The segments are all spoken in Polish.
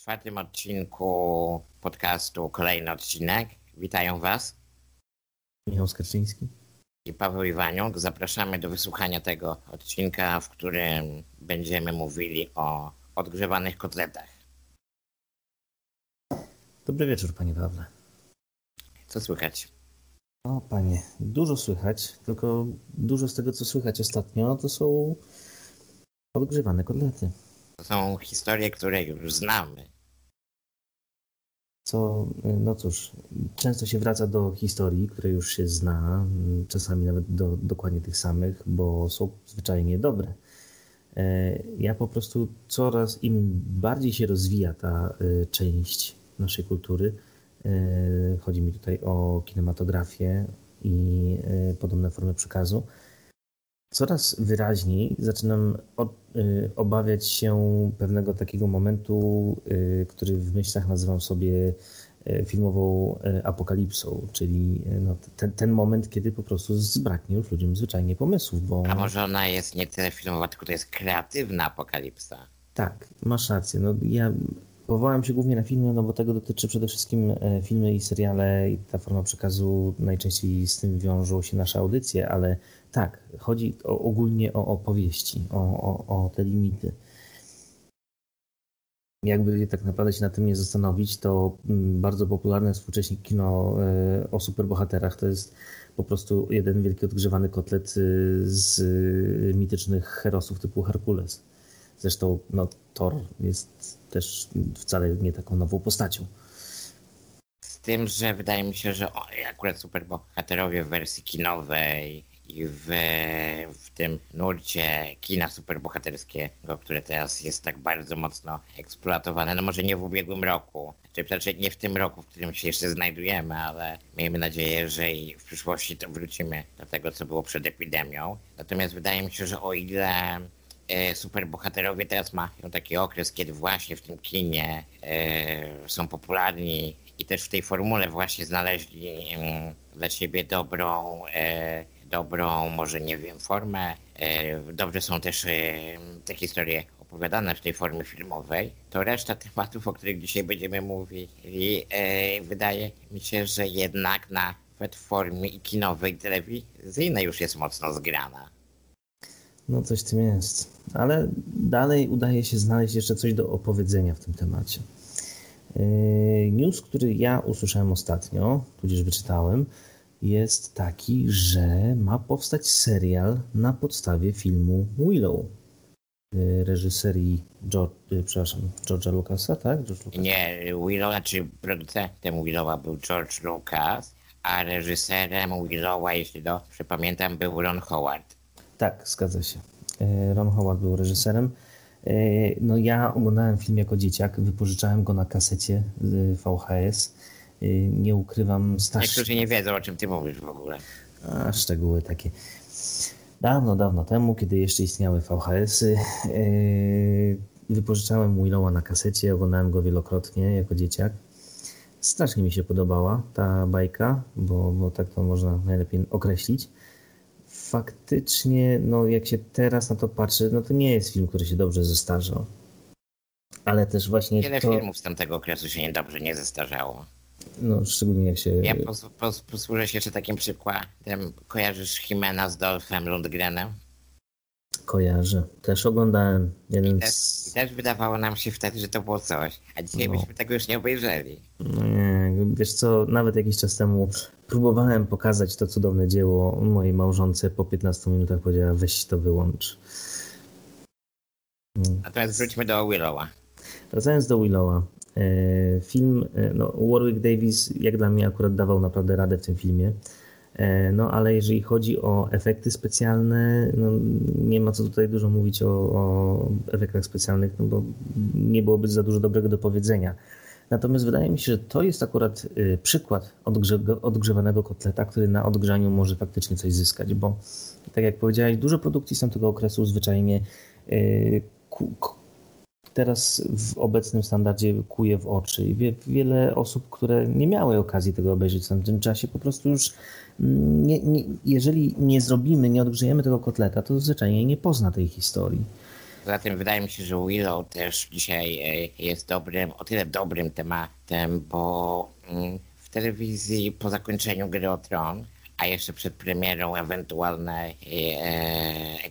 czwartym odcinku podcastu kolejny odcinek. Witają Was Michał Skarczyński. i Paweł Iwaniuk. Zapraszamy do wysłuchania tego odcinka, w którym będziemy mówili o odgrzewanych kotletach. Dobry wieczór, panie Pawle. Co słychać? O, panie, dużo słychać, tylko dużo z tego, co słychać ostatnio, to są odgrzewane kotlety. To są historie, które już znamy. Co, no cóż, często się wraca do historii, które już się zna, czasami nawet do dokładnie tych samych, bo są zwyczajnie dobre. E, Ja po prostu coraz im bardziej się rozwija ta e, część naszej kultury, e, chodzi mi tutaj o kinematografię i e, podobne formy przekazu, coraz wyraźniej zaczynam od, y, obawiać się pewnego takiego momentu, y, który w myślach nazywam sobie y, filmową y, apokalipsą, czyli y, no, ten, ten moment, kiedy po prostu zbraknie już ludziom zwyczajnie pomysłów, bo A może ona jest nie tyle filmowa, tylko to jest kreatywna apokalipsa. tak, masz rację. No, ja powołałem się głównie na filmy, no bo tego dotyczy przede wszystkim e, filmy i seriale i ta forma przekazu najczęściej z tym wiążą się nasze audycje, ale tak, chodzi o, ogólnie o opowieści, o, o, o te limity. Jakby tak naprawdę się na tym nie zastanowić, to mm, bardzo popularne współcześnie kino e, o superbohaterach to jest po prostu jeden wielki odgrzewany kotlet e, z mitycznych herosów typu Herkules. Zresztą no, Thor jest też wcale nie taką nową postacią. Z tym, że wydaje mi się, że o, akurat superbohaterowie w wersji kinowej w, w tym nurcie kina superbohaterskiego, które teraz jest tak bardzo mocno eksploatowane, no może nie w ubiegłym roku, czy znaczy nie w tym roku, w którym się jeszcze znajdujemy, ale miejmy nadzieję, że i w przyszłości to wrócimy do tego, co było przed epidemią. Natomiast wydaje mi się, że o ile e, superbohaterowie teraz mają taki okres, kiedy właśnie w tym kinie e, są popularni i też w tej formule właśnie znaleźli em, dla siebie dobrą, e, dobrą, może nie wiem, formę. E, dobrze są też e, te historie opowiadane w tej formie filmowej. To reszta tematów, o których dzisiaj będziemy mówili, e, wydaje mi się, że jednak nawet w formie i kinowej, i telewizyjnej już jest mocno zgrana. No coś w tym jest. Ale dalej udaje się znaleźć jeszcze coś do opowiedzenia w tym temacie. News, który ja usłyszałem ostatnio, tudzież wyczytałem, jest taki, że ma powstać serial na podstawie filmu Willow. yy, Reżyserii George, yy, przepraszam, George'a Lucasa, tak? George Lucas. Nie, Willow, znaczy producentem Willowa był George Lucas, a reżyserem Willowa, jeśli dobrze pamiętam, był Ron Howard. Tak, zgadza się. E, Ron Howard był reżyserem. No ja oglądałem film jako dzieciak, wypożyczałem go na kasecie VHS. E, Nie ukrywam, staż... Niektórzy nie wiedzą, o czym ty mówisz w ogóle. A, szczegóły takie. Dawno, dawno temu, kiedy jeszcze istniały VHS-y, e, wypożyczałem Willowa na kasecie, oglądałem go wielokrotnie jako dzieciak. Strasznie mi się podobała ta bajka, bo, bo tak to można najlepiej określić. Faktycznie, no jak się teraz na to patrzy, no to nie jest film, który się dobrze zestarzał. Ale też właśnie Wiele to, filmów z tamtego okresu się niedobrze nie zestarzało. No szczególnie jak się... Ja pos, pos, posłużę się jeszcze takim przykładem. Kojarzysz Himena z Dolphem Lundgrenem? kojarzę. Też oglądałem jeden Też, z... I też wydawało nam się wtedy, że to było coś. A dzisiaj No. byśmy tego już nie obejrzeli. No Nie, wiesz co, nawet jakiś czas temu próbowałem pokazać to cudowne dzieło mojej małżonce. Po 15 minutach powiedziała, weź to wyłącz. Natomiast wróćmy do Willowa. Wracając do Willowa. e, Film, e, no Warwick Davis jak dla mnie akurat dawał naprawdę radę w tym filmie. E, No ale jeżeli chodzi o efekty specjalne, no, nie ma co tutaj dużo mówić o, o efektach specjalnych, no bo nie byłoby za dużo dobrego do powiedzenia. Natomiast wydaje mi się, że to jest akurat przykład odgrze- odgrzewanego kotleta, który na odgrzaniu może faktycznie coś zyskać, bo tak jak powiedziałeś, dużo produkcji z tamtego okresu zwyczajnie teraz w obecnym standardzie kuje w oczy. I wie, wiele osób, które nie miały okazji tego obejrzeć w tamtym czasie, po prostu już mm, nie, nie, jeżeli nie zrobimy, nie odgrzejemy tego kotleta, to zwyczajnie nie pozna tej historii. Poza tym wydaje mi się, że Willow też dzisiaj e, jest dobrym, o tyle dobrym tematem, bo mm, w telewizji po zakończeniu gry o Tron, a jeszcze przed premierą ewentualnej e,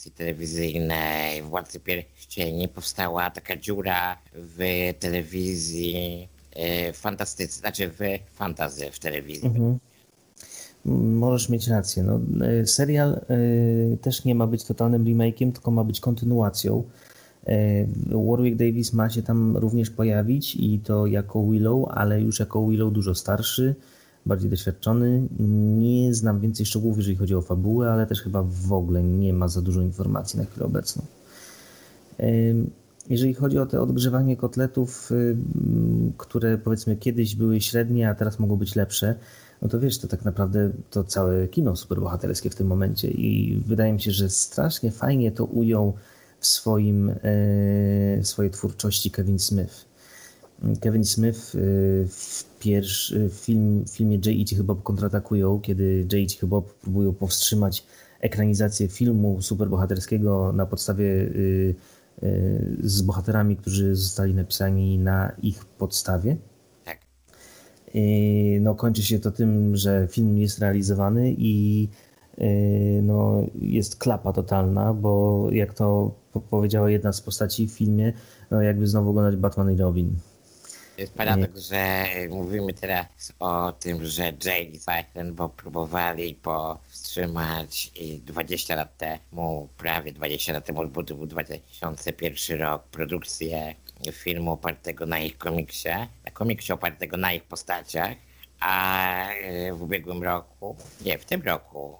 ekranizacji telewizyjnej Władcy Pierścieni powstała taka dziura w telewizji e, fantastycznej, znaczy w fantazy w telewizji. Mhm. Możesz mieć rację. No, e, serial y, też nie ma być totalnym remake'iem, tylko ma być kontynuacją. Y, Warwick Davis ma się tam również pojawić i to jako Willow, ale już jako Willow dużo starszy, bardziej doświadczony. Nie znam więcej szczegółów, jeżeli chodzi o fabułę, ale też chyba w ogóle nie ma za dużo informacji na chwilę obecną. Jeżeli chodzi o to odgrzewanie kotletów, które powiedzmy kiedyś były średnie, a teraz mogą być lepsze, no to wiesz, to tak naprawdę to całe kino superbohaterskie w tym momencie i wydaje mi się, że strasznie fajnie to ujął w swoim, e, w swojej twórczości Kevin Smith. Kevin Smith e, w pierwszym film, w filmie Jay i Cichy Bob kontratakują, kiedy Jay i Cichy Bob próbują powstrzymać ekranizację filmu superbohaterskiego na podstawie e, z bohaterami, którzy zostali napisani na ich podstawie. No, kończy się to tym, że film jest realizowany i y, no, jest klapa totalna, bo jak to powiedziała jedna z postaci w filmie, no, jakby znowu oglądać Batman i Robin. Jest paradoks, że mówimy teraz o tym, że Jay i Silent Bob próbowali powstrzymać i 20 lat temu, prawie 20 lat temu, bo to był 2001 rok, produkcję filmu opartego na ich komiksie, na komiksie opartego na ich postaciach, a e, w ubiegłym roku, nie, w tym roku,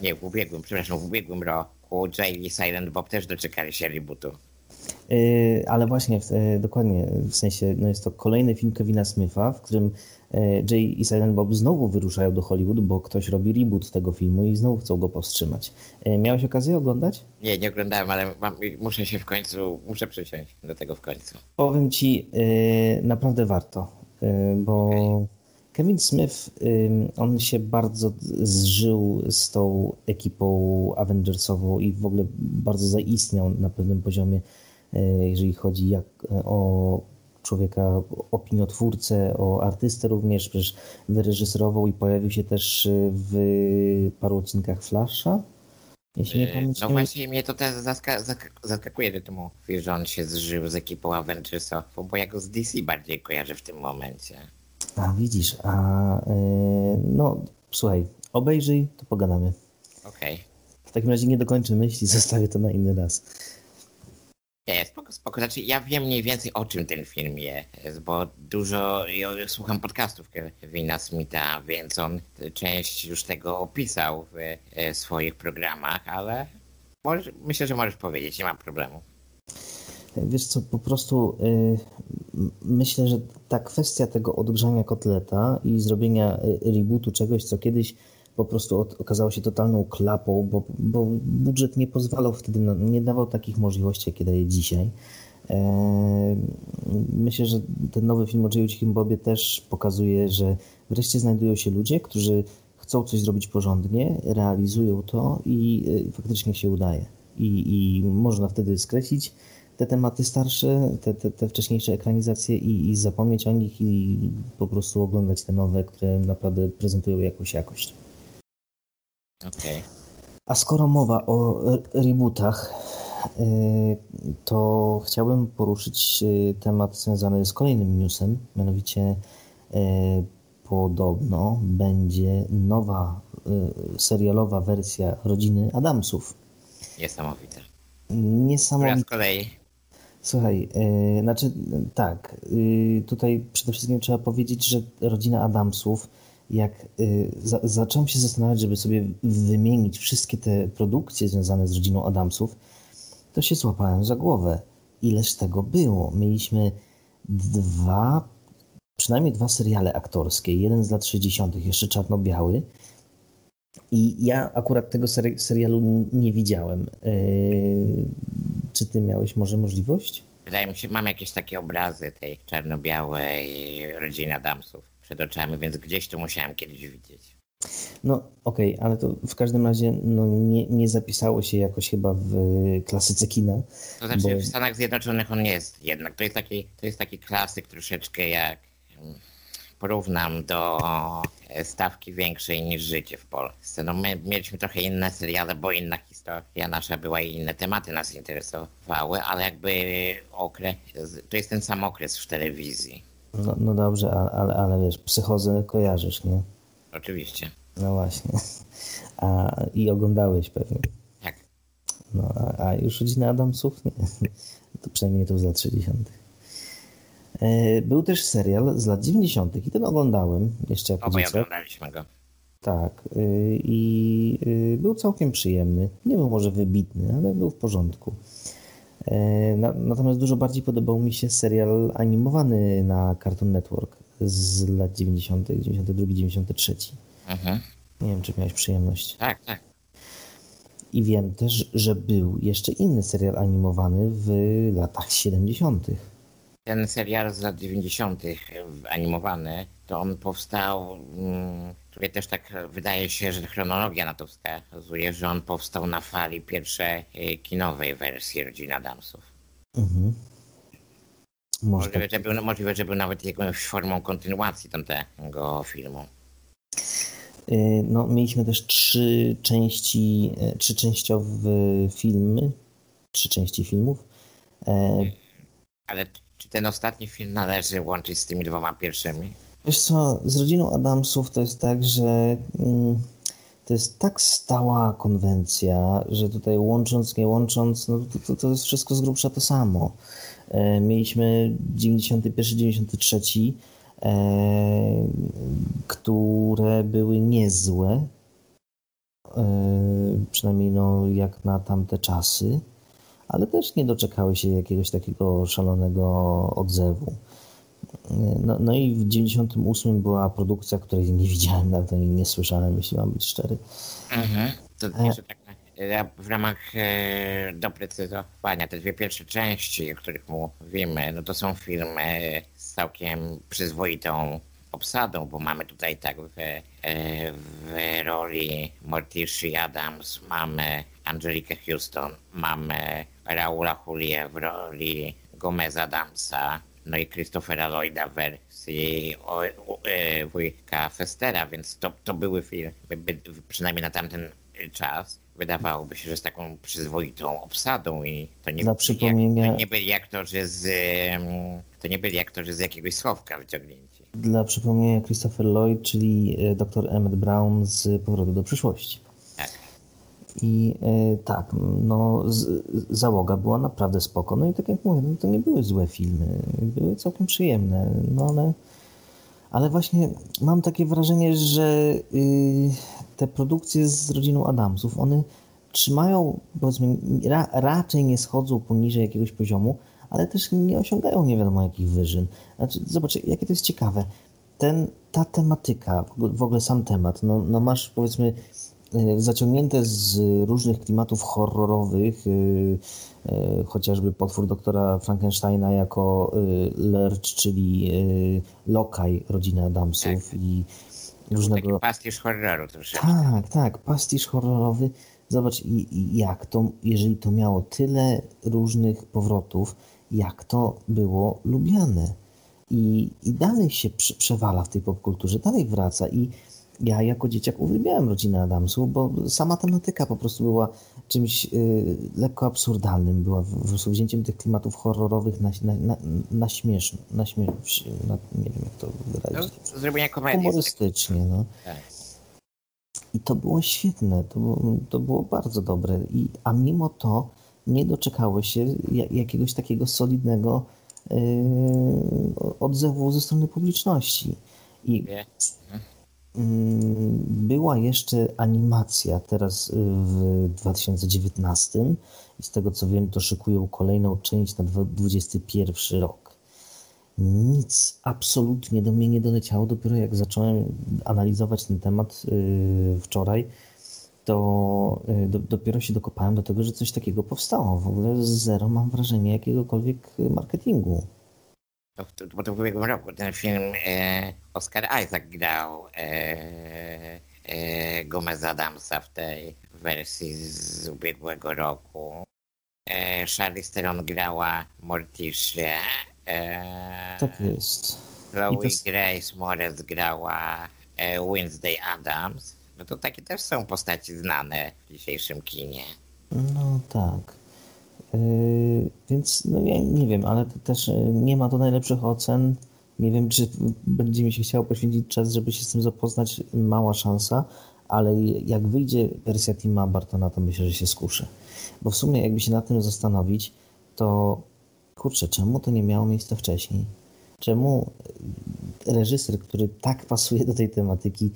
nie, w ubiegłym, przepraszam, w ubiegłym roku Jay i Silent Bob też doczekali się rebootu. Yy, ale właśnie, w, dokładnie, w sensie, no jest to kolejny film Kevina Smitha, w którym E, Jay i Silent Bob znowu wyruszają do Hollywood, bo ktoś robi reboot tego filmu i znowu chcą go powstrzymać. E, miałeś okazję oglądać? Nie, nie oglądałem, ale mam, muszę się w końcu, muszę przysiąść do tego w końcu. Powiem ci, e, naprawdę warto, bo okay. Kevin Smith, on się bardzo zżył z tą ekipą Avengersową i w ogóle bardzo zaistniał na pewnym poziomie, jeżeli chodzi jak, o człowieka, opiniotwórcę, o artystę również, przecież wyreżyserował i pojawił się też w paru odcinkach Flasha. Jeśli nie pamiętam. No właśnie mnie to też zaska zaskakuje, że temu że on się zżył z ekipą Avengersa, bo ja go z DC bardziej kojarzę w tym momencie. A widzisz, a yy, no słuchaj, obejrzyj, to pogadamy. Okej. Okay. W takim razie nie dokończę myśli, zostawię to na inny raz. Nie, spoko, spoko. Znaczy, ja wiem mniej więcej o czym ten film jest, bo dużo ja słucham podcastów Kevina Smitha, więc on część już tego opisał w e, swoich programach, ale możesz, myślę, że możesz powiedzieć, nie ma problemu. Wiesz co, po prostu yy, myślę, że ta kwestia tego odgrzania kotleta i zrobienia y, rebootu czegoś, co kiedyś po prostu okazało się totalną klapą, bo, bo budżet nie pozwalał wtedy, na, nie dawał takich możliwości, jakie daje dzisiaj. E, myślę, że ten nowy film o Cichym Bobie też pokazuje, że wreszcie znajdują się ludzie, którzy chcą coś zrobić porządnie, realizują to i e, faktycznie się udaje. I, i można wtedy skreślić te tematy starsze, te, te, te wcześniejsze ekranizacje i, i zapomnieć o nich i po prostu oglądać te nowe, które naprawdę prezentują jakąś jakość. Okay. A skoro mowa o rebootach, y, to chciałbym poruszyć y, temat związany z kolejnym newsem, mianowicie y, podobno będzie nowa serialowa wersja rodziny Adamsów. Niesamowite. Niesamowite. z kolei. Słuchaj, yy, znaczy tak, yy, tutaj przede wszystkim trzeba powiedzieć, że rodzina Adamsów jak y, za, zacząłem się zastanawiać, żeby sobie wymienić wszystkie te produkcje związane z rodziną Adamsów, to się złapałem za głowę. Ileż tego było? Mieliśmy dwa, przynajmniej dwa seriale aktorskie. Jeden z lat 60., jeszcze czarno-biały. I ja akurat tego seri serialu nie widziałem. Czy ty miałeś może możliwość? Wydaje mi się, mam jakieś takie obrazy tej czarno-białej rodziny Adamsów przed oczami, więc gdzieś to musiałem kiedyś widzieć. No okej, okay, ale to w każdym razie no, nie, nie zapisało się jakoś chyba w klasyce kina. To znaczy bo... w Stanach Zjednoczonych on jest jednak. To jest taki, to jest taki klasyk troszeczkę jak porównam do stawki większej niż życie w Polsce. No my mieliśmy trochę inne seriale, bo inna historia nasza była i inne tematy nas interesowały, ale jakby okres, to jest ten sam okres w telewizji. No, no dobrze, ale, ale wiesz, psychozę kojarzysz, nie? Oczywiście. No właśnie. A, I oglądałeś pewnie. Tak. No, a, a już rodzina Adamsów? Nie. To przynajmniej to za 30. E, był też serial z lat 90. i ten oglądałem jeszcze Obaj oglądaliśmy go. Tak. E, I e, był całkiem przyjemny. Nie był może wybitny, ale był w porządku. Natomiast dużo bardziej podobał mi się serial animowany na Cartoon Network z lat 90., 92, 93. Mhm. Nie wiem, czy miałeś przyjemność. Tak, tak. I wiem też, że był jeszcze inny serial animowany w latach 70. Ten serial z lat 90. animowany, to on powstał, mm, który też tak wydaje się, że chronologia na to wskazuje, że on powstał na fali pierwszej e, kinowej wersji Rodziny Adamsów. Mhm. Możliwe, tak. że był, możliwe, że był nawet jakąś formą kontynuacji tamtego filmu. Y, no, mieliśmy też trzy części, e, trzy częściowe filmy, trzy części filmów. E, Ale czy ten ostatni film należy łączyć z tymi dwoma pierwszymi? Wiesz co, z rodziną Adamsów to jest tak, że mm, to jest tak stała konwencja, że tutaj łącząc, nie łącząc, no to, to, to jest wszystko z grubsza to samo. E, mieliśmy 91-93 E, które były niezłe, e, przynajmniej no, jak na tamte czasy, ale też nie doczekały się jakiegoś takiego szalonego odzewu. No, no i w 98 była produkcja, której nie widziałem, nawet nie, nie słyszałem, jeśli mam być szczery. Mhm. To znaczy, tak w ramach e, doprecyzowania, te dwie pierwsze części, o których mówimy, no to są filmy z całkiem przyzwoitą obsadą, bo mamy tutaj tak w, e, w roli Morticia Adams mamy Angelikę Houston, mamy Raula Julia w roli Gomez Adamsa, no i Christophera Lloyda w wersji o, o, e, wujka Festera, więc to, to były filmy, przynajmniej na tamten czas, wydawałoby się, że z taką przyzwoitą obsadą i to nie, Dla przypomnienia... jak, to nie byli aktorzy z to nie byli aktorzy z jakiegoś słowka wyciągnięci. Dla przypomnienia Christopher Lloyd, czyli e, dr Emmett Brown z Powrotu do przyszłości. I e, tak, no z, załoga była naprawdę spoko. No i tak jak mówię, no, to nie były złe filmy, były całkiem przyjemne, no ale ale właśnie mam takie wrażenie, że y, te produkcje z rodziną Adamsów, one trzymają, powiedzmy, ra, raczej nie schodzą poniżej jakiegoś poziomu, ale też nie osiągają nie wiadomo jakich wyżyn. Znaczy, zobacz, jakie to jest ciekawe. Ten, ta tematyka, w ogóle sam temat, no, no masz powiedzmy zaciągnięte z różnych klimatów horrorowych, y, chociażby potwór doktora Frankensteina jako Lurch, czyli lokaj rodziny Adamsów tak. i różnego... Taki pastisz horroru troszeczkę. Tak, tak, pastisz horrorowy. Zobacz, jak to, jeżeli to miało tyle różnych powrotów, jak to było lubiane. I, i dalej się przewala w tej popkulturze, dalej wraca. I ja jako dzieciak uwielbiałem rodzinę Adamsów, bo sama tematyka po prostu była czymś y, lekko absurdalnym, była po prostu wzięciem tych klimatów horrorowych na, na, na, na śmieszne, na śmiesz, na, nie wiem jak to wyrazić. No, zrobienia komedii. Humorystycznie, no. Tak. I to było świetne, to było, to było bardzo dobre. I, a mimo to nie doczekało się jakiegoś takiego solidnego yy, odzewu ze strony publiczności. I była jeszcze animacja teraz y, w 2019 i z tego co wiem, to szykują kolejną część na 2021 rok. Nic absolutnie do mnie nie doleciało. Dopiero jak zacząłem analizować ten temat y, wczoraj, to y, do, dopiero się dokopałem do tego, że coś takiego powstało. W ogóle zero mam wrażenie jakiegokolwiek marketingu. To, bo to w ubiegłym roku ten film e, Oscar Isaac grał e, e, Gomez Adamsa w tej wersji z ubiegłego roku. E, Charlize Theron grała Morticia. E, Tak jest. Chloe to Grace Moretz grała e, Wednesday Adams. No to takie też są postaci znane w dzisiejszym kinie. No tak. Yy, więc no ja nie wiem, ale też yy, nie ma to najlepszych ocen. Nie wiem, czy będzie mi się chciało poświęcić czas, żeby się z tym zapoznać. Mała szansa, ale jak wyjdzie wersja Tima Bartona, to myślę, że się skuszę. Bo w sumie, jakby się nad tym zastanowić, to kurczę, czemu to nie miało miejsca wcześniej? Czemu reżyser, który tak pasuje do tej tematyki,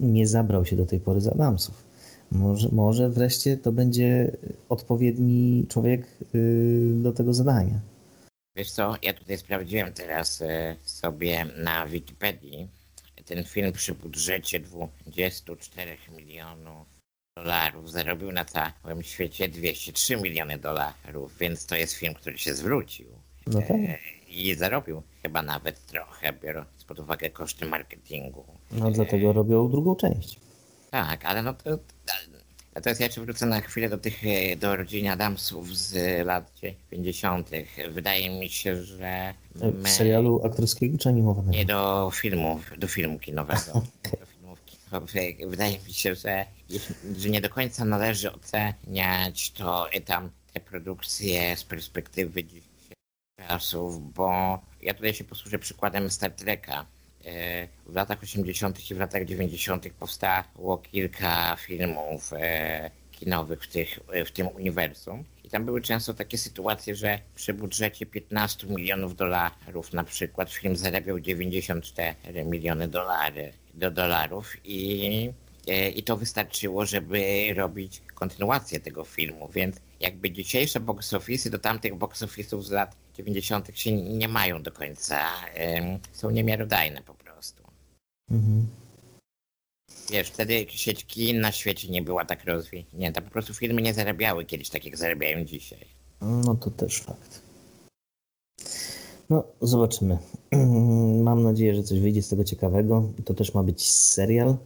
nie zabrał się do tej pory za Adamsów? Może, może wreszcie to będzie odpowiedni człowiek yy, do tego zadania. Wiesz co, ja tutaj sprawdziłem teraz e, sobie na Wikipedii. Ten film przy budżecie 24 milionów dolarów zarobił na całym świecie 203 miliony dolarów, więc to jest film, który się zwrócił. No tak. E, I zarobił chyba nawet trochę, biorąc pod uwagę koszty marketingu. No dlatego robią drugą część. Tak, ale no to... Natomiast ja jeszcze wrócę na chwilę do tych, e, do rodzin Adamsów z lat 50. Wydaje mi się, że W my- serialu aktorskiego czy animowanego? Nie do filmu, do filmu kinowego. Filmów kinowych. Wydaje mi się, że, że nie do końca należy oceniać to e, tam te produkcje z perspektywy dzisiejszych czasów, bo ja tutaj się posłużę przykładem Star Treka. E, W latach 80. i w latach 90. powstało kilka filmów e, kinowych w, tych, w tym uniwersum. I tam były często takie sytuacje, że przy budżecie 15 milionów dolarów na przykład film zarabiał 94 miliony dolary, do dolarów i, e, i to wystarczyło, żeby robić kontynuację tego filmu, więc jakby dzisiejsze box do tamtych box office'ów z lat 90. się nie mają do końca, są niemiarodajne po prostu. Mhm. Wiesz, wtedy sieć kin na świecie nie była tak rozwinięta. Po prostu filmy nie zarabiały kiedyś tak, jak zarabiają dzisiaj. No to też fakt. No, zobaczymy. Mam nadzieję, że coś wyjdzie z tego ciekawego. To też ma być serial,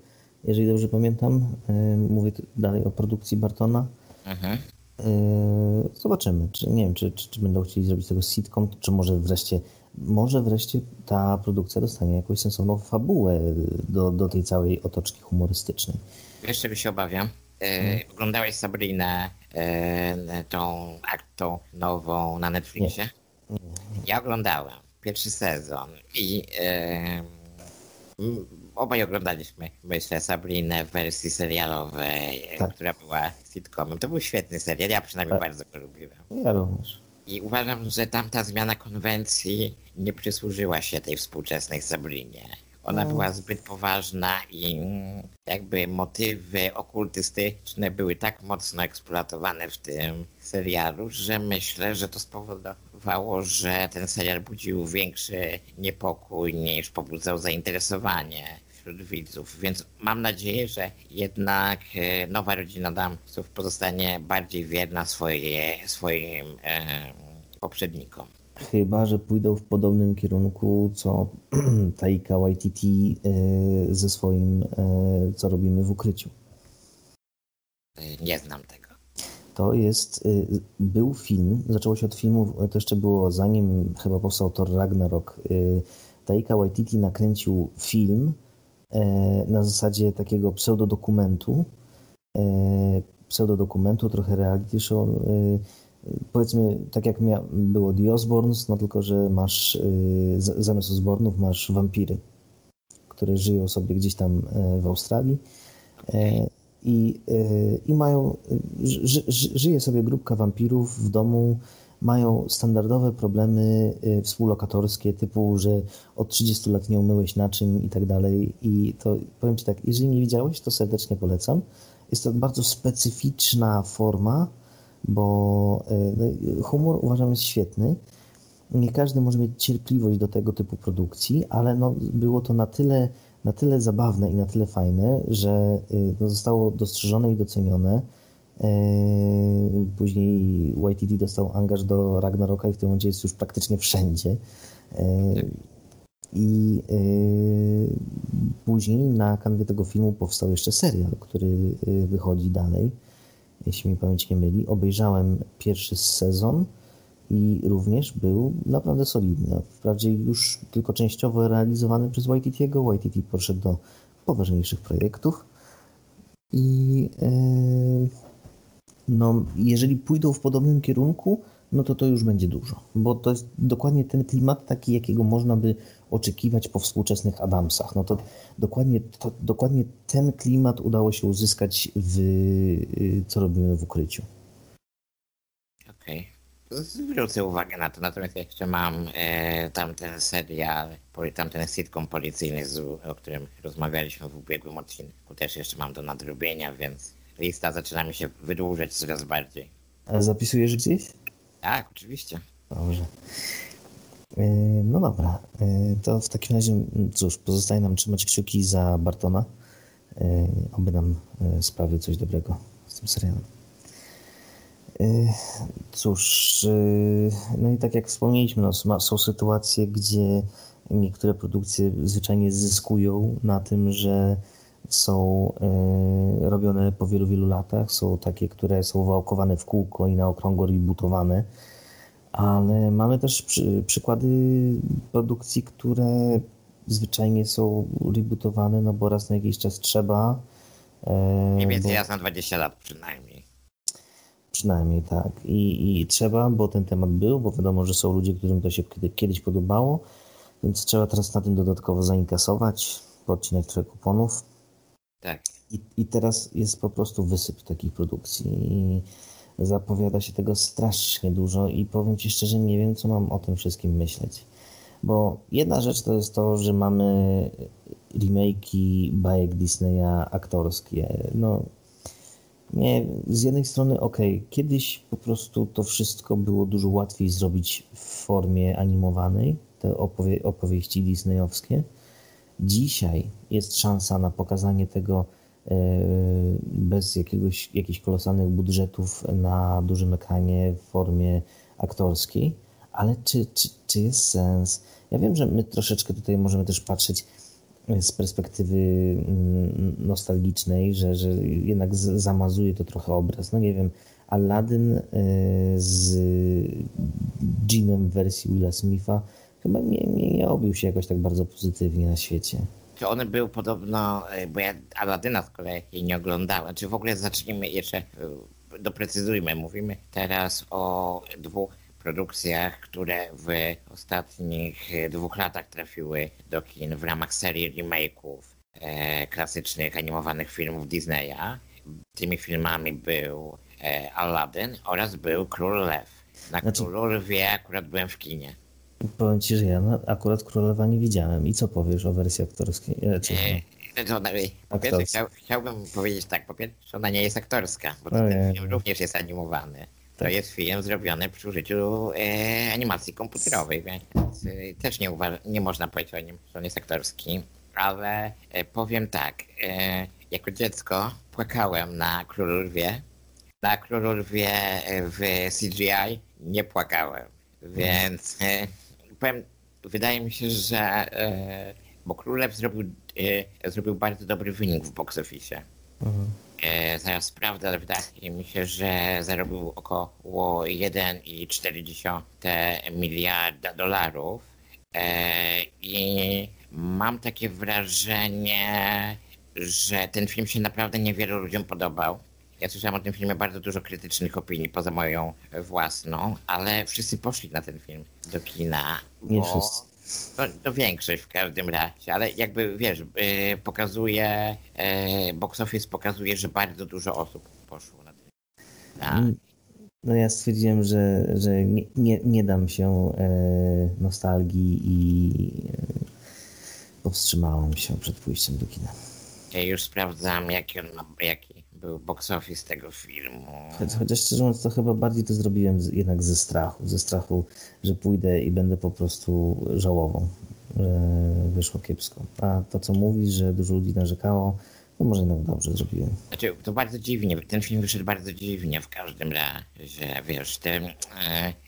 jeżeli dobrze pamiętam. Mówię dalej o produkcji Bartona. Mhm. Yy, Zobaczymy, czy nie wiem, czy, czy, czy będą chcieli zrobić tego sitcom, czy może wreszcie, może wreszcie ta produkcja dostanie jakąś sensowną fabułę do, do tej całej otoczki humorystycznej. Wiesz, czego się obawiam? E, Oglądałeś Sabrinę, e, tą aktą nową na Netflixie? Ja oglądałem pierwszy sezon i m, obaj oglądaliśmy, myślę, Sabrinę w wersji serialowej, e, Tak. która była sitcomem. To był świetny serial, ja przynajmniej Tak. bardzo go lubiłem. Ja również. I uważam, że tamta zmiana konwencji nie przysłużyła się tej współczesnej Sabrinie. Ona była zbyt poważna i mm, jakby motywy okultystyczne były tak mocno eksploatowane w tym serialu, że myślę, że to spowodowało, że ten serial budził większy niepokój niż pobudzał zainteresowanie wśród widzów. Więc mam nadzieję, że jednak e, nowa rodzina Damsów pozostanie bardziej wierna swoje, swoim e, poprzednikom. Chyba, że pójdą w podobnym kierunku, co Taika Waititi yy, ze swoim yy, Co robimy w ukryciu. E, Nie znam tego. To jest, był film, zaczęło się od filmu, to jeszcze było zanim chyba powstał Thor Ragnarok. Taika Waititi nakręcił film na zasadzie takiego pseudodokumentu, yy, pseudodokumentu, trochę reality show, yy, powiedzmy tak jak mia- było The Osborns, no tylko, że masz zamiast Osbornów masz wampiry, które żyją sobie gdzieś tam w Australii i, i mają, ży, ży, żyje sobie grupka wampirów w domu, mają standardowe problemy yy, współlokatorskie typu, że od 30 lat nie umyłeś naczyń i tak dalej i to powiem Ci tak, jeżeli nie widziałeś, to serdecznie polecam. Jest to bardzo specyficzna forma, bo y, no, humor uważam jest świetny. Nie każdy może mieć cierpliwość do tego typu produkcji, ale no, było to na tyle, na tyle zabawne i na tyle fajne, że y, no, zostało dostrzeżone i docenione. Y, Później YTD dostał angaż do Ragnaroka i w tym momencie jest już praktycznie wszędzie. Y, I yy, później na kanwie tego filmu powstał jeszcze serial, który yy, wychodzi dalej, jeśli mi pamięć nie myli. Obejrzałem pierwszy sezon i również był naprawdę solidny. Wprawdzie już tylko częściowo realizowany przez Waititiego. Waititi poszedł do poważniejszych projektów. I yy, no, jeżeli pójdą w podobnym kierunku, no to to już będzie dużo, bo to jest dokładnie ten klimat taki, jakiego można by oczekiwać po współczesnych Adamsach. No to dokładnie, to, dokładnie ten klimat udało się uzyskać w y, Co robimy w ukryciu. Okej. Okay. Zwrócę uwagę na to, natomiast jeszcze mam e, tamten serial, tamten sitcom policyjny, o którym rozmawialiśmy w ubiegłym odcinku, też jeszcze mam do nadrobienia, więc lista zaczyna mi się wydłużać coraz bardziej. A zapisujesz gdzieś? Tak, oczywiście. Dobrze. E, no dobra, e, to w takim razie, cóż, pozostaje nam trzymać kciuki za Bartona, e, aby nam sprawił coś dobrego z tym serialem. Cóż, no i tak jak wspomnieliśmy, no, są sytuacje, gdzie niektóre produkcje zwyczajnie zyskują na tym, że są robione po wielu, wielu latach. Są takie, które są wałkowane w kółko i na okrągło rebootowane ale mamy też przy, przykłady produkcji, które zwyczajnie są rebootowane, no bo raz na jakiś czas trzeba. E, Mniej więcej bo... raz na 20 lat przynajmniej. Przynajmniej tak. I, I trzeba, bo ten temat był, bo wiadomo, że są ludzie, którym to się kiedyś podobało, więc trzeba teraz na tym dodatkowo zainkasować, podcinać trochę kuponów. Tak. I, I teraz jest po prostu wysyp takich produkcji. I zapowiada się tego strasznie dużo i powiem Ci szczerze, nie wiem, co mam o tym wszystkim myśleć. Bo jedna rzecz to jest to, że mamy remake'i bajek Disneya aktorskie. No, nie, z jednej strony ok, kiedyś po prostu to wszystko było dużo łatwiej zrobić w formie animowanej, te opowie opowieści disneyowskie. Dzisiaj jest szansa na pokazanie tego E, bez jakiegoś, jakichś kolosalnych budżetów na dużym ekranie w formie aktorskiej, ale czy, czy, czy jest sens? Ja wiem, że my troszeczkę tutaj możemy też patrzeć z perspektywy mm, nostalgicznej, że, że jednak zamazuje to trochę obraz. No nie wiem, Aladdin e, z Jeanem w wersji Willa Smitha chyba nie, nie, nie obił się jakoś tak bardzo pozytywnie na świecie. Czy on był podobno, e, bo ja Aladyna z kolei nie oglądałem. Czy w ogóle zacznijmy jeszcze, e, doprecyzujmy. Mówimy teraz o dwóch produkcjach, które w ostatnich e, dwóch latach trafiły do kin w ramach serii remake'ów e, klasycznych animowanych filmów Disneya. Tymi filmami był e, Aladdin oraz był Król Lew. Na znaczy... Królu Lwie akurat byłem w kinie. Powiem ci, że ja akurat Królowa nie widziałem. I co powiesz o wersji aktorskiej? E, czy... E, to, po pierwsze chciał, chciałbym powiedzieć tak, po pierwsze ona nie jest aktorska, bo ten film również jest animowany. Tak. To jest film zrobiony przy użyciu e, animacji komputerowej, więc e, też nie, nie można powiedzieć o nim, że on jest aktorski. Ale e, powiem tak, e, jako dziecko płakałem na Królu Lwie. Na Królu Lwie w CGI nie płakałem, więc powiem, wydaje mi się, że e, bo Królew zrobił, e, zrobił bardzo dobry wynik w box office. Mhm. E, zaraz sprawdzę, ale wydaje mi się, że zarobił około 1,4 miliarda dolarów. I mam takie wrażenie, że ten film się naprawdę niewielu ludziom podobał. Ja słyszałem o tym filmie bardzo dużo krytycznych opinii, poza moją własną, ale wszyscy poszli na ten film do kina. Nie wszyscy. No, no, większość w każdym razie, ale jakby wiesz, yy, pokazuje, yy, box office pokazuje, że bardzo dużo osób poszło na ten film. No ja stwierdziłem, że, że nie, nie, nie dam się e, nostalgii i e, powstrzymałem się przed pójściem do kina. Ja już sprawdzam, jaki on ma, jaki był box office tego filmu. Chociaż szczerze mówiąc, to chyba bardziej to zrobiłem jednak ze strachu. Ze strachu, że pójdę i będę po prostu żałową, że wyszło kiepsko. A to, co mówisz, że dużo ludzi narzekało, to może jednak dobrze zrobiłem. Znaczy, to bardzo dziwnie. Ten film wyszedł bardzo dziwnie w każdym razie. Wiesz, te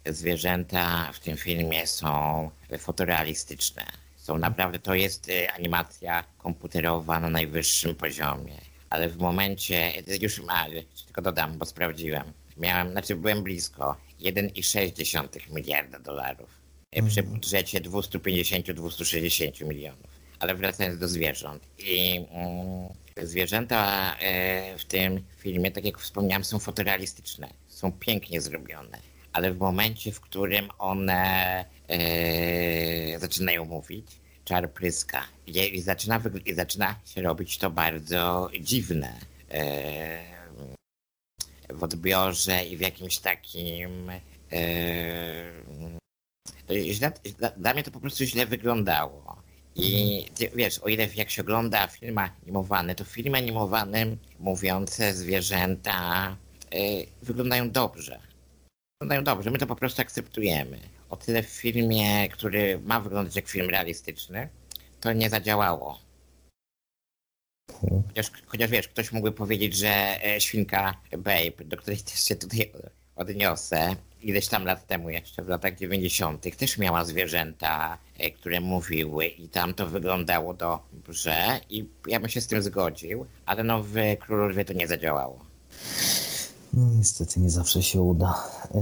e, zwierzęta w tym filmie są fotorealistyczne Są naprawdę, to jest e, animacja komputerowa na najwyższym poziomie. Ale w momencie, już a, tylko dodam, bo sprawdziłem. Miałem, znaczy byłem blisko 1,6 miliarda dolarów. E, Przy budżecie 250-260 milionów. Ale wracając do zwierząt. I mm, zwierzęta e, w tym filmie, tak jak wspomniałem, są fotorealistyczne. Są pięknie zrobione. Ale w momencie, w którym one e, zaczynają mówić, czar pryska. I, i, zaczyna, I zaczyna się robić to bardzo dziwne. E, w odbiorze i w jakimś takim. E, źle, dla, dla mnie to po prostu źle wyglądało. I ty, wiesz, o ile jak się ogląda film animowany, to w filmie animowanym mówiące zwierzęta e, wyglądają dobrze. Wyglądają dobrze, my to po prostu akceptujemy. O tyle w filmie, który ma wyglądać jak film realistyczny, to nie zadziałało. Chociaż, chociaż wiesz, ktoś mógłby powiedzieć, że e, świnka Babe, do której też się tutaj odniosę, ileś tam lat temu jeszcze, w latach 90., też miała zwierzęta, e, które mówiły i tam to wyglądało dobrze i ja bym się z tym zgodził, ale no w Królu Lwie to nie zadziałało. No niestety nie zawsze się uda. E,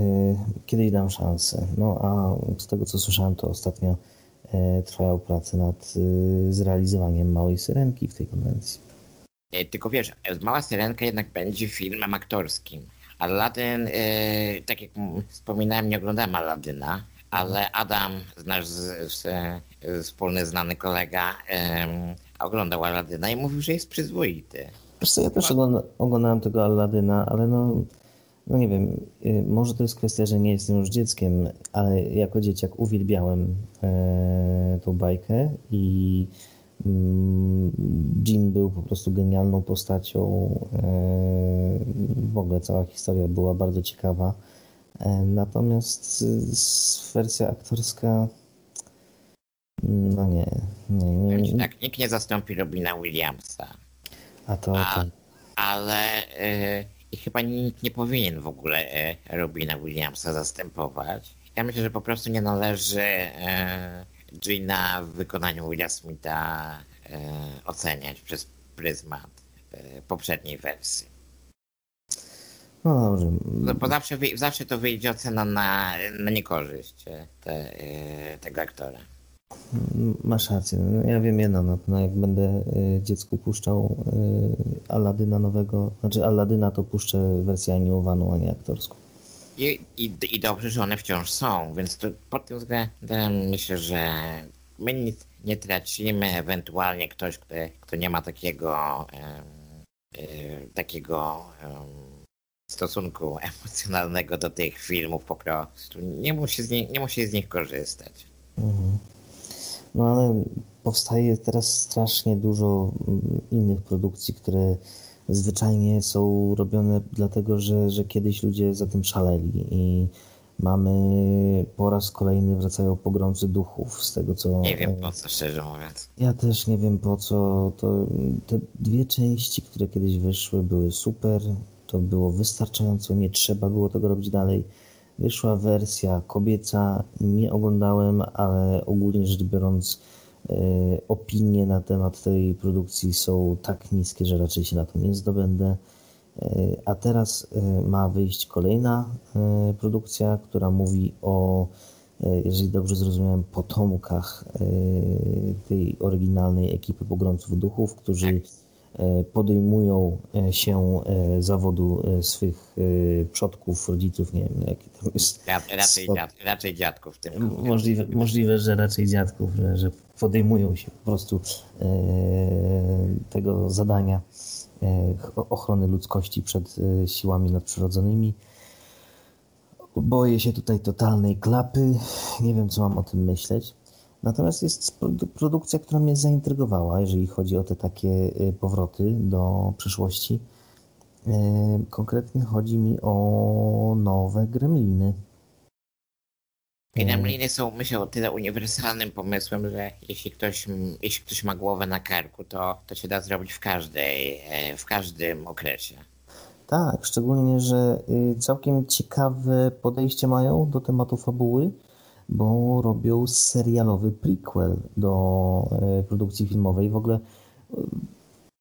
kiedyś dam szansę. No a z tego co słyszałem, to ostatnio e, trwają prace nad zrealizowaniem Małej Syrenki w tej konwencji. Tylko wiesz, Mała Syrenka jednak będzie filmem aktorskim. Aladdin, tak jak wspominałem, nie oglądałem Aladyna, ale Adam, nasz wspólny znany kolega, oglądał Aladyna i mówił, że jest przyzwoity. Wiesz co, ja też ogląda, oglądałem tego Aladyna, ale no, no nie wiem, yy, może to jest kwestia, że nie jestem już dzieckiem, ale jako dzieciak uwielbiałem tą bajkę i mm, był po prostu genialną postacią. E, w ogóle cała historia była bardzo ciekawa. E, natomiast wersja aktorska. No nie. nie, nie, nie. Tak, nikt nie zastąpi Robina Williamsa. A to. A, ale yy, chyba nikt nie powinien w ogóle yy, Robina Williamsa zastępować. Ja myślę, że po prostu nie należy. Yy, Gina w wykonaniu Willa Smitha e, oceniać przez pryzmat e, poprzedniej wersji. No dobrze. No, bo zawsze, zawsze to wyjdzie ocena na, na niekorzyść e, te, e, tego aktora. Masz rację. No, ja wiem jedno, no, no jak będę e, dziecku puszczał e, Aladyna nowego, znaczy Aladyna to puszczę wersję animowaną, a nie aktorską. I, i, I dobrze, że one wciąż są, więc to pod tym względem myślę, że my nic nie tracimy, ewentualnie ktoś, kto, kto nie ma takiego e, takiego stosunku emocjonalnego do tych filmów po prostu nie musi z, nie, nie musi z nich korzystać. Mhm. No ale powstaje teraz strasznie dużo mm, innych produkcji, które zwyczajnie są robione dlatego, że, że kiedyś ludzie za tym szaleli i mamy po raz kolejny wracają pogromcy duchów z tego co... Nie wiem po co, szczerze mówiąc. Ja też nie wiem po co. To, te dwie części, które kiedyś wyszły były super, to było wystarczająco, nie trzeba było tego robić dalej. Wyszła wersja kobieca, nie oglądałem, ale ogólnie rzecz biorąc E, opinie na temat tej produkcji są tak niskie, że raczej się na to nie zdobędę. E, a teraz e, ma wyjść kolejna produkcja, która mówi o, jeżeli dobrze zrozumiałem, potomkach tej oryginalnej ekipy pogromców duchów, którzy tak. Podejmują się zawodu swych przodków, rodziców, nie wiem, jaki to jest. Raczej, dziad, raczej dziadków. Tym możliwe, możliwe, że raczej dziadków, że, podejmują się po prostu e, tego zadania e, ochrony ludzkości przed e, siłami nadprzyrodzonymi. Boję się tutaj totalnej klapy. Nie wiem, co mam o tym myśleć. Natomiast jest produkcja, która mnie zaintrygowała, jeżeli chodzi o te takie powroty do przyszłości. Konkretnie chodzi mi o nowe gremliny. Gremliny są, myślę, o tyle uniwersalnym pomysłem, że jeśli ktoś, jeśli ktoś ma głowę na karku, to, to się da zrobić w każdej, e, w każdym okresie. Tak, szczególnie, że y, całkiem ciekawe podejście mają do tematu fabuły. Bo robią serialowy prequel do e, produkcji filmowej. W ogóle e,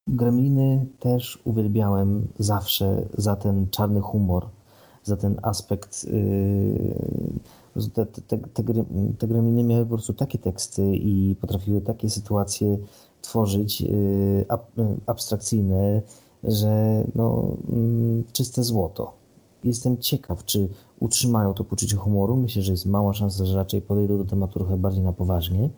Gremliny też uwielbiałem zawsze za ten czarny humor, za ten aspekt. E, te, te, te, te gremliny miały po prostu takie teksty i potrafiły takie sytuacje tworzyć abstrakcyjne, że no, mm, czyste złoto. Jestem ciekaw, czy utrzymają to poczucie humoru. Myślę, że jest mała szansa, że raczej podejdą do tematu trochę bardziej na poważnie,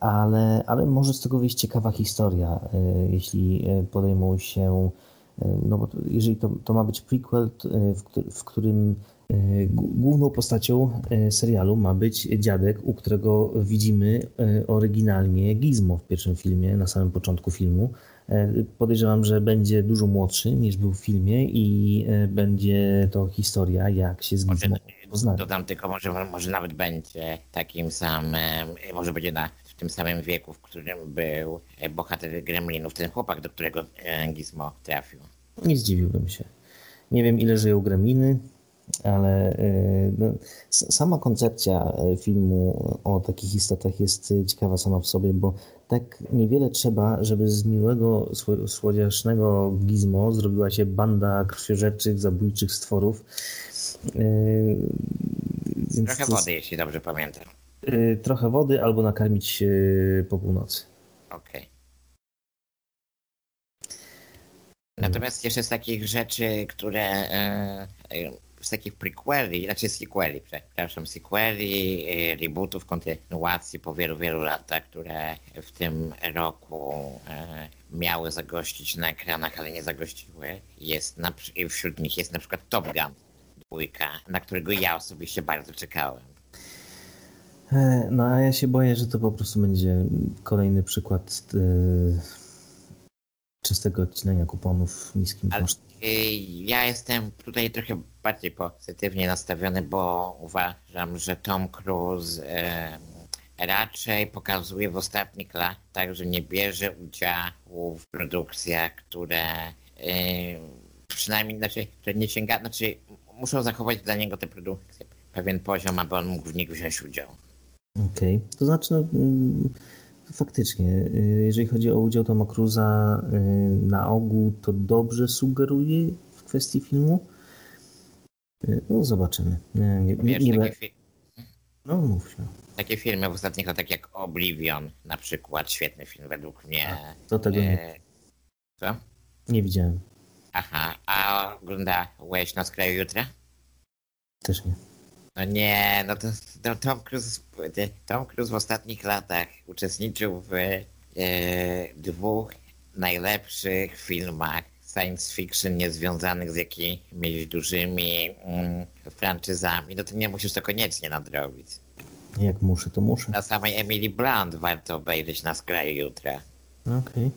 ale, ale może z tego wyjść ciekawa historia, e, jeśli e, podejmą się, e, no bo jeżeli to, to ma być prequel, w którym Główną postacią serialu ma być dziadek, u którego widzimy oryginalnie Gizmo w pierwszym filmie, na samym początku filmu. E, podejrzewam, że będzie dużo młodszy niż był w filmie i e, będzie to historia, jak się z Gizmo poznali. Dodam tylko, może, może nawet będzie takim samym, może będzie na, w tym samym wieku, w którym był bohater Gremlinów, ten chłopak, do którego e, Gizmo trafił. Nie zdziwiłbym się. Nie wiem, ile żyją Gremliny, ale no, sama koncepcja filmu o takich istotach jest ciekawa sama w sobie, bo tak niewiele trzeba, żeby z miłego, słodziasznego gizmo zrobiła się banda krwiożerczych, zabójczych stworów. Yy, trochę wody, jeśli dobrze pamiętam. Yy, trochę wody albo nakarmić po północy. Okej. Okay. Natomiast jeszcze z takich rzeczy, które yy, z takich prequeli, znaczy sequeli, przepraszam, sequeli, y, rebootów, kontynuacji po wielu, wielu latach, które w tym roku y, miały zagościć na ekranach, ale nie zagościły. Jest na, wśród nich jest na przykład Top Gun dwójka, na którego ja osobiście bardzo czekałem. E, no a ja się boję, że to po prostu będzie kolejny przykład yy, czystego odcinania kuponów niskim kosztem. Ja jestem tutaj trochę bardziej pozytywnie nastawiony, bo uważam, że Tom Cruise raczej pokazuje w ostatnich latach, że nie bierze udziału w produkcjach, które przynajmniej, znaczy, które nie sięga, znaczy muszą zachować dla niego te produkcje pewien poziom, aby on mógł w nich wziąć udział. Okej, okay. to znaczy no, mm, faktycznie, y, jeżeli chodzi o udział Toma Cruza y, na ogół, to dobrze sugeruje w kwestii filmu. Y, no zobaczymy. Nie, nie, Wiesz, nie, takie fi- No mów się. Takie filmy w ostatnich latach jak Oblivion na przykład, świetny film według mnie. A, to tego nie... Co? Nie widziałem. Aha, a oglądałeś na skraju jutra? Też nie. No nie, no to, to Tom, Cruise, Tom Cruise w ostatnich latach uczestniczył w e, dwóch najlepszych filmach science fiction niezwiązanych z jakimiś dużymi mm, franczyzami. No to nie musisz to koniecznie nadrobić. Jak muszę, to muszę. Na samej Emily Blunt warto obejrzeć na skraju jutra. Okej.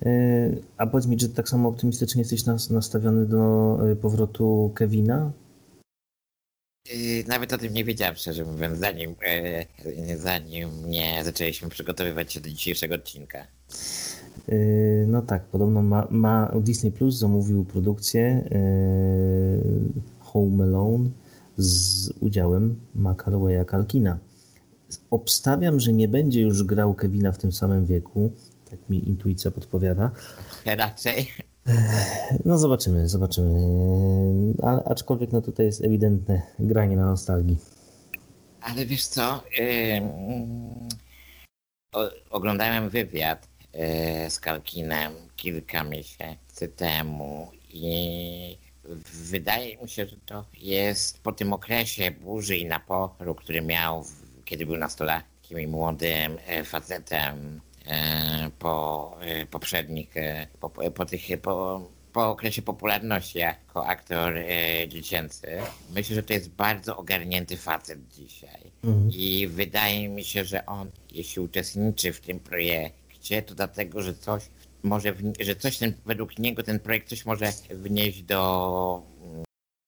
Okay. A powiedz mi, czy tak samo optymistycznie jesteś nastawiony do e, powrotu Kevina nawet o tym nie wiedziałem, szczerze mówiąc, zanim, yy, zanim nie zaczęliśmy przygotowywać się do dzisiejszego odcinka. Yy, no tak, podobno ma, ma Disney Plus zamówił produkcję Home Alone z udziałem Macalwaya Kalkina. Obstawiam, że nie będzie już grał Kevina w tym samym wieku, tak mi intuicja podpowiada. Raczej. No zobaczymy, zobaczymy. Ale aczkolwiek no tutaj jest ewidentne granie na nostalgii. Ale wiesz co? Yy, oglądałem wywiad yy, z Kalkinem kilka miesięcy temu i wydaje mi się, że to jest po tym okresie burzy i naporu, który miał, kiedy był nastolatkiem i młodym e, facetem po e, poprzednich, e, po, po, tych, po, po okresie popularności jako aktor dziecięcy. Myślę, że to jest bardzo ogarnięty facet dzisiaj. Mhm. I wydaje mi się, że on, jeśli uczestniczy w tym projekcie, to dlatego, że coś może, że coś ten, według niego ten projekt coś może wnieść do,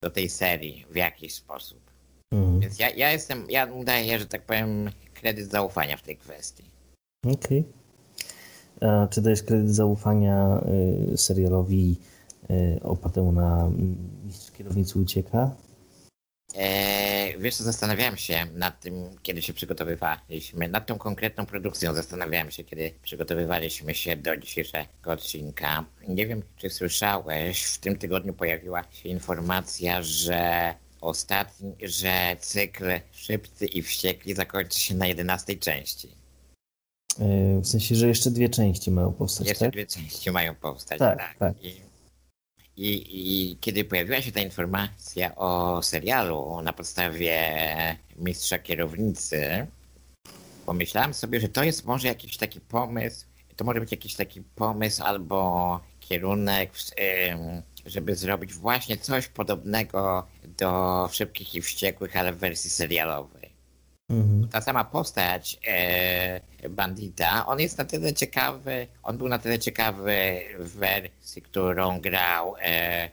do tej serii w jakiś sposób. Mhm. Więc ja, ja jestem, ja mu daję, że tak powiem, kredyt zaufania w tej kwestii. Okej. Okay. Czy dajesz kredyt zaufania y, serialowi y, opartemu na Mistrz Kierownicy Ucieka? Eee, wiesz co, zastanawiałem się nad tym, kiedy się przygotowywaliśmy, nad tą konkretną produkcją zastanawiałem się, kiedy przygotowywaliśmy się do dzisiejszego odcinka. Nie wiem, czy słyszałeś, w tym tygodniu pojawiła się informacja, że ostatni, że cykl Szybcy i Wściekli zakończy się na 11 części. W sensie, że jeszcze dwie części mają powstać, Jeszcze tak? dwie części mają powstać, Tak, tak. tak. I, i, I kiedy pojawiła się ta informacja o serialu na podstawie Mistrza Kierownicy, pomyślałem sobie, że to jest może jakiś taki pomysł, to może być jakiś taki pomysł albo kierunek, żeby zrobić właśnie coś podobnego do Szybkich i Wściekłych, ale w wersji serialowej Mhm. ta sama postać e, bandita, on jest na tyle ciekawy, on był na tyle ciekawy w wersji, którą grał e, e,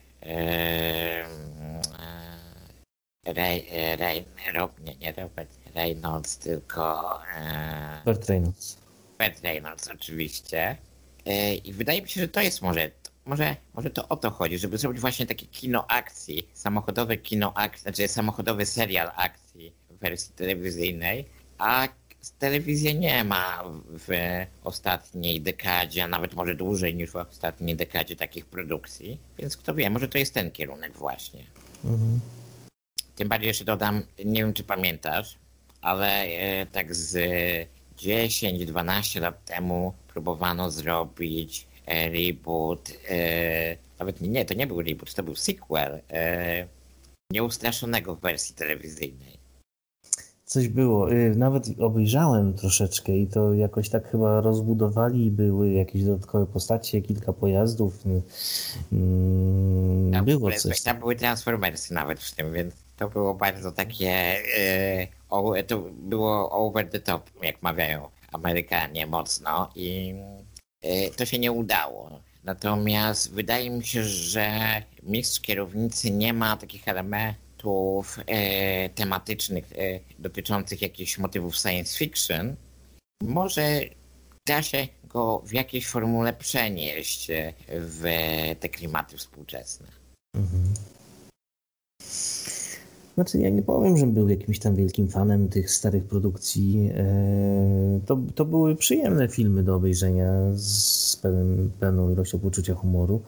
e, Ray, e, Ray, Rob, nie, nie Robert Reynolds, tylko e, Burt Reynolds. Burt Reynolds oczywiście. E, I wydaje mi się, że to jest może, może, może to o to chodzi, żeby zrobić właśnie takie kino akcji, samochodowe kino akcji, znaczy samochodowy serial akcji wersji telewizyjnej, a telewizja nie ma w ostatniej dekadzie, a nawet może dłużej niż w ostatniej dekadzie takich produkcji, więc kto wie, może to jest ten kierunek właśnie. Mhm. Tym bardziej jeszcze dodam, nie wiem czy pamiętasz, ale e, tak z 10-12 lat temu próbowano zrobić e, reboot, e, nawet nie, to nie był reboot, to był sequel Nieustraszonego w wersji telewizyjnej. Coś było. Y, Nawet obejrzałem troszeczkę i to jakoś tak chyba rozbudowali były jakieś dodatkowe postacie, kilka pojazdów. y, mm, Tam, Było coś. tam były Transformersy nawet w tym, więc to było bardzo takie, o, to było over the top, jak mawiają Amerykanie mocno i to się nie udało. Natomiast wydaje mi się, że mistrz kierownicy nie ma takich elementów e, tematycznych e, dotyczących jakichś motywów science fiction. Może da się go w jakiejś formule przenieść e, w te klimaty współczesne. Mhm. Znaczy, ja nie powiem, że był jakimś tam wielkim fanem tych starych produkcji. E, To, to były przyjemne filmy do obejrzenia z pewną ilością poczucia humoru.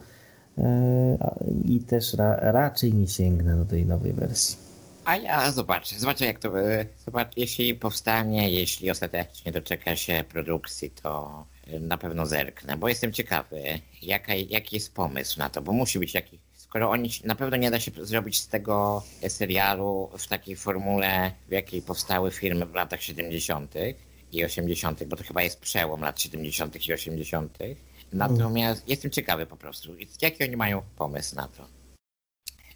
E, I też ra, raczej nie sięgnę do tej nowej wersji. A ja zobaczę, zobaczę jak to, e, zobacz, jeśli powstanie, jeśli ostatecznie doczeka się produkcji, to e, na pewno zerknę, bo jestem ciekawy, jaka, jaki jest pomysł na to, bo musi być jakiś, skoro oni, na pewno nie da się zrobić z tego serialu w takiej formule, w jakiej powstały filmy w latach 70. i 80., bo to chyba jest przełom lat 70. i 80. Natomiast jestem ciekawy po prostu, jaki oni mają pomysł na to.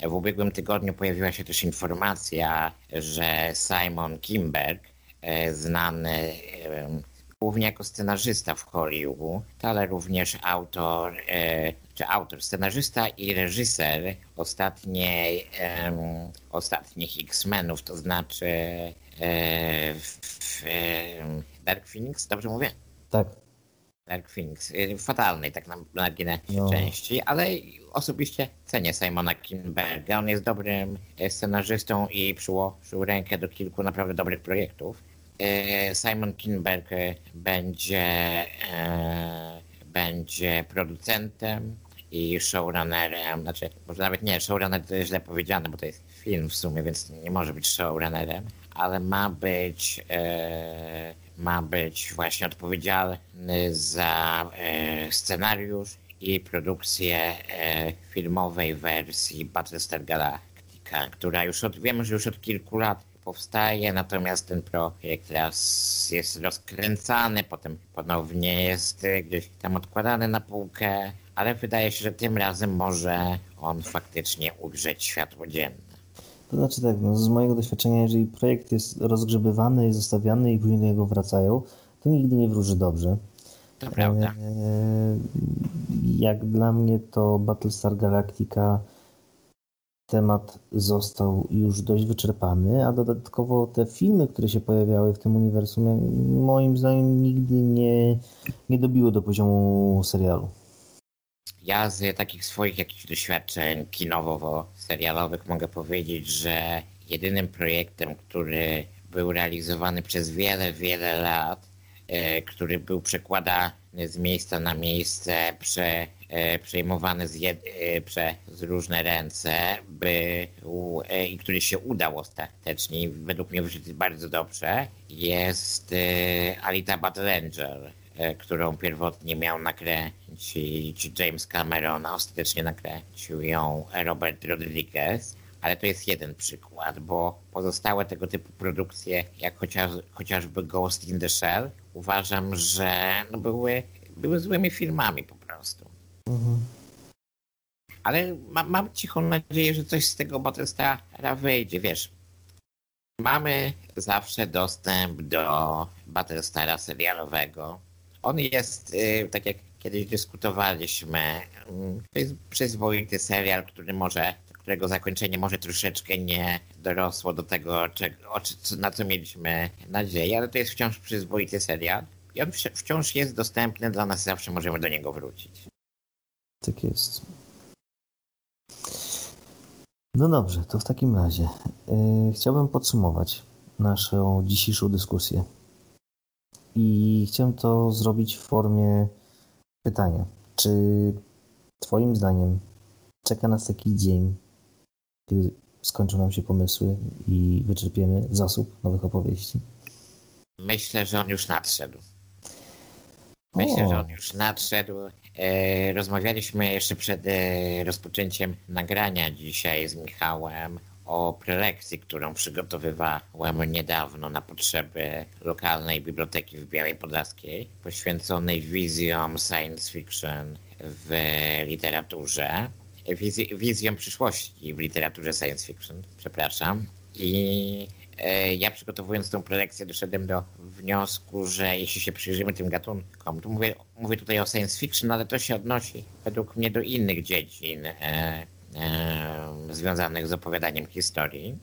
W ubiegłym tygodniu pojawiła się też informacja, że Simon Kimberg, e, znany e, głównie jako scenarzysta w Hollywood, ale również autor, e, czy autor, scenarzysta i reżyser ostatniej, ostatnich X-Menów, to znaczy w, Dark Phoenix, dobrze mówię? Tak. Dark Phoenix. y, Fatalnej tak na marginesie No. części, ale osobiście cenię Simona Kinberga. On jest dobrym e, scenarzystą i przyłożył rękę do kilku naprawdę dobrych projektów. E, Simon Kinberg będzie, będzie producentem i showrunnerem, znaczy może nawet nie, showrunner to jest źle powiedziane, bo to jest film w sumie, więc nie może być showrunnerem, ale ma być e, ma być właśnie odpowiedzialny za e, scenariusz i produkcję e, filmowej wersji Battlestar Galactica, która już od, wiemy, że już od kilku lat powstaje, natomiast ten projekt raz jest rozkręcany, potem ponownie jest e, gdzieś tam odkładany na półkę, ale wydaje się, że tym razem może on faktycznie ugrzeć światło dzienne. To znaczy tak, no z mojego doświadczenia, jeżeli projekt jest rozgrzebywany, jest zostawiany i później do niego wracają, to nigdy nie wróży dobrze. To prawda. E, Jak dla mnie to Battlestar Galactica temat został już dość wyczerpany, a dodatkowo te filmy, które się pojawiały w tym uniwersum, moim zdaniem nigdy nie, nie dobiły do poziomu serialu. Ja z takich swoich jakichś doświadczeń kinowo-serialowych mogę powiedzieć, że jedynym projektem, który był realizowany przez wiele, wiele lat, e, który był przekładany z miejsca na miejsce, prze, e, przejmowany z, jed, e, przez różne ręce i który się udał ostatecznie według mnie wyszedł bardzo dobrze, jest Alita Battle Angel, e, którą pierwotnie miał nakręcić James Cameron, a ostatecznie nakręcił ją Robert Rodriguez. Ale to jest jeden przykład, bo pozostałe tego typu produkcje, jak chociaż, chociażby Ghost in the Shell, uważam, że no były, były złymi filmami po prostu. Ale ma, mam cichą nadzieję, że coś z tego Battlestara wyjdzie, wiesz. Mamy zawsze dostęp do Battlestara serialowego. On jest, y, tak jak kiedyś dyskutowaliśmy, mm, to jest przyzwoity serial, który może, którego zakończenie może troszeczkę nie dorosło do tego, czego, na co mieliśmy nadzieję, ale to jest wciąż przyzwoity serial. I on wci- wciąż jest dostępny dla nas, zawsze możemy do niego wrócić. Tak jest. No dobrze, to w takim razie yy, chciałbym podsumować naszą dzisiejszą dyskusję. I chciałem to zrobić w formie pytania. Czy Twoim zdaniem czeka nas taki dzień, kiedy skończą nam się pomysły i wyczerpiemy zasób nowych opowieści? Myślę, że on już nadszedł. Myślę, O. że on już nadszedł. E, rozmawialiśmy jeszcze przed e, rozpoczęciem nagrania dzisiaj z Michałem o prelekcji, którą przygotowywałem niedawno na potrzeby lokalnej biblioteki w Białej Podlaskiej, poświęconej wizjom science fiction w literaturze. Wiz- wizjom przyszłości w literaturze science fiction, przepraszam. I e, ja przygotowując tą prelekcję doszedłem do wniosku, że jeśli się przyjrzymy tym gatunkom, to mówię, mówię tutaj o science fiction, ale to się odnosi według mnie do innych dziedzin e, związanych z opowiadaniem historii.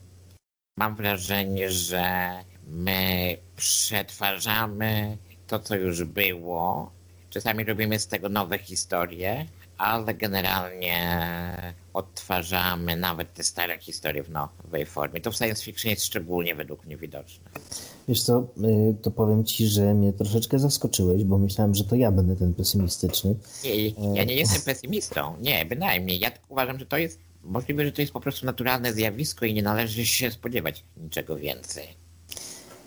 Mam wrażenie, że my przetwarzamy to, co już było. Czasami robimy z tego nowe historie, ale generalnie odtwarzamy nawet te stare historie w nowej formie. To w science fiction jest szczególnie według mnie widoczne. Wiesz co, yy, to powiem Ci, że mnie troszeczkę zaskoczyłeś, bo myślałem, że to ja będę ten pesymistyczny. Nie, ja nie jestem pesymistą. Nie, bynajmniej. Ja uważam, że to jest możliwe, że to jest po prostu naturalne zjawisko i nie należy się spodziewać niczego więcej.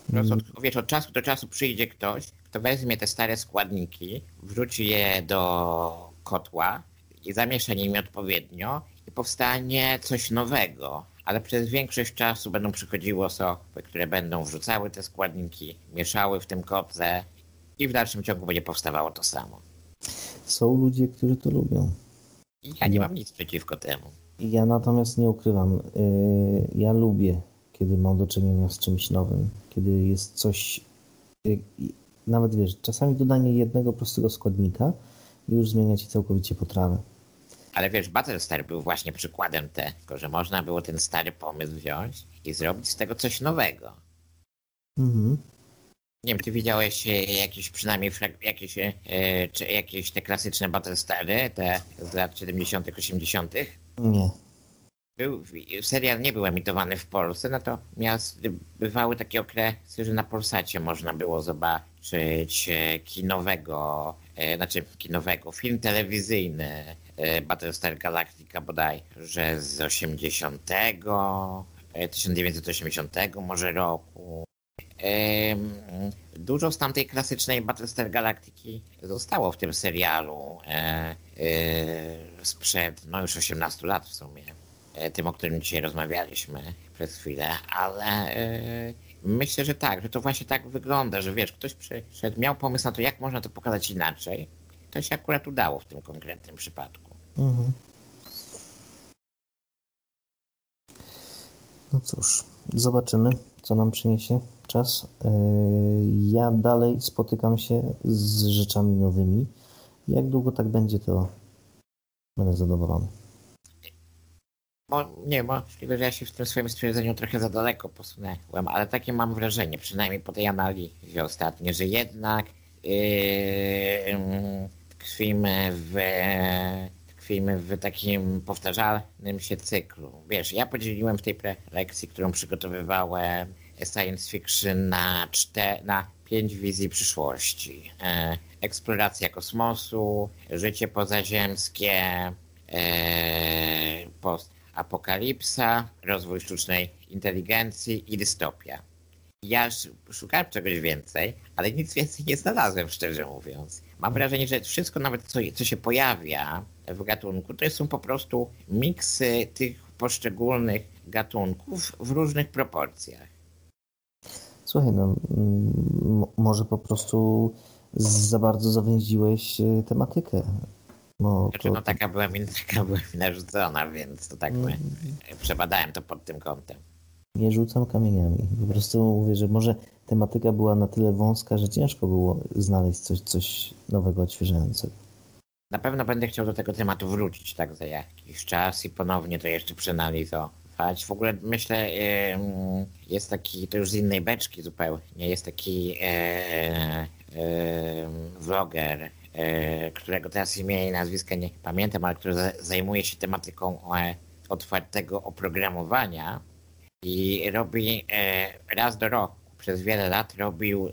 Po prostu, od, wiesz, od czasu do czasu przyjdzie ktoś, kto weźmie te stare składniki, wrzuci je do kotła i zamiesza nimi odpowiednio i powstanie coś nowego. Ale przez większość czasu będą przychodziły osoby, które będą wrzucały te składniki, mieszały w tym kotle i w dalszym ciągu będzie powstawało to samo. Są ludzie, którzy to lubią. Ja nie mam nic przeciwko temu. Ja natomiast nie ukrywam, yy, ja lubię, kiedy mam do czynienia z czymś nowym, kiedy jest coś, yy, i nawet wiesz, czasami dodanie jednego prostego składnika już zmienia ci całkowicie potrawę. Ale wiesz, Battlestar był właśnie przykładem tego, że można było ten stary pomysł wziąć i zrobić z tego coś nowego. Mhm. Nie wiem, ty widziałeś e, jakieś przynajmniej jakieś, e, czy jakieś te klasyczne Battlestary, te z lat 70., 80. Nie. Był, serial nie był emitowany w Polsce, natomiast bywały takie okresy, że na Polsacie można było zobaczyć e, kinowego, znaczy kinowego, film telewizyjny e, Battlestar Galactica bodaj, że z 80, e, 1980 może roku. Dużo z tamtej klasycznej Battlestar Galactiki zostało w tym serialu e, e, sprzed no już 18 lat w sumie. E, tym, o którym dzisiaj rozmawialiśmy przez chwilę, ale e, myślę, że tak, że to właśnie tak wygląda, że wiesz, ktoś przyszedł, miał pomysł na to, jak można to pokazać inaczej. To się akurat udało w tym konkretnym przypadku. Mhm. No cóż, zobaczymy, co nam przyniesie czas. Yy, Ja dalej spotykam się z rzeczami nowymi. Jak długo tak będzie, to będę zadowolony. Bo, nie, możliwe, że ja się w tym swoim stwierdzeniu trochę za daleko posunęłem, ale takie mam wrażenie, przynajmniej po tej analizie ostatniej, że jednak yy, tkwimy w filmy w takim powtarzalnym się cyklu. Wiesz, ja podzieliłem w tej prelekcji, którą przygotowywałem science fiction na, czte, na pięć wizji przyszłości. E, eksploracja kosmosu, życie pozaziemskie, e, postapokalipsa, rozwój sztucznej inteligencji i dystopia. Ja szukałem czegoś więcej, ale nic więcej nie znalazłem, szczerze mówiąc. Mam wrażenie, że wszystko nawet, co, co się pojawia w gatunku, to są po prostu miksy tych poszczególnych gatunków w różnych proporcjach. Słuchaj, no może po prostu za bardzo zawęziłeś e, tematykę. No, znaczy, to... no taka była, mi, taka była mi narzucona, więc to tak mm. przebadałem to pod tym kątem. Nie rzucam kamieniami. Po prostu mówię, że może tematyka była na tyle wąska, że ciężko było znaleźć coś, coś nowego, odświeżającego. Na pewno będę chciał do tego tematu wrócić tak za jakiś czas i ponownie to jeszcze przeanalizować. W ogóle myślę, jest taki, to już z innej beczki zupełnie, jest taki e, e, vloger, którego teraz imię i nazwiska nie pamiętam, ale który zajmuje się tematyką otwartego oprogramowania i robi raz do roku, przez wiele lat robił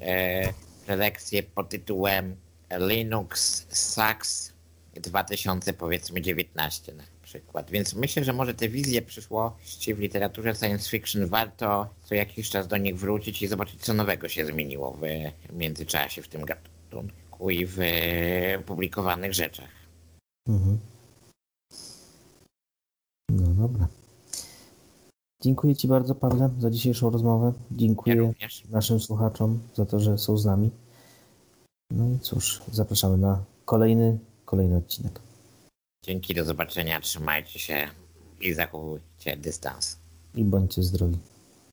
prelekcję pod tytułem Linux Sucks 2000 powiedzmy 19 na przykład. Więc myślę, że może te wizje przyszłości w literaturze science fiction warto co jakiś czas do nich wrócić i zobaczyć co nowego się zmieniło w międzyczasie w tym gatunku i w publikowanych rzeczach. Mhm. No dobra. Dziękuję Ci bardzo, Pawle, za dzisiejszą rozmowę. Dziękuję ja naszym słuchaczom za to, że są z nami. No i cóż, zapraszamy na kolejny kolejny odcinek. Dzięki, do zobaczenia, trzymajcie się i zachowujcie dystans. I bądźcie zdrowi.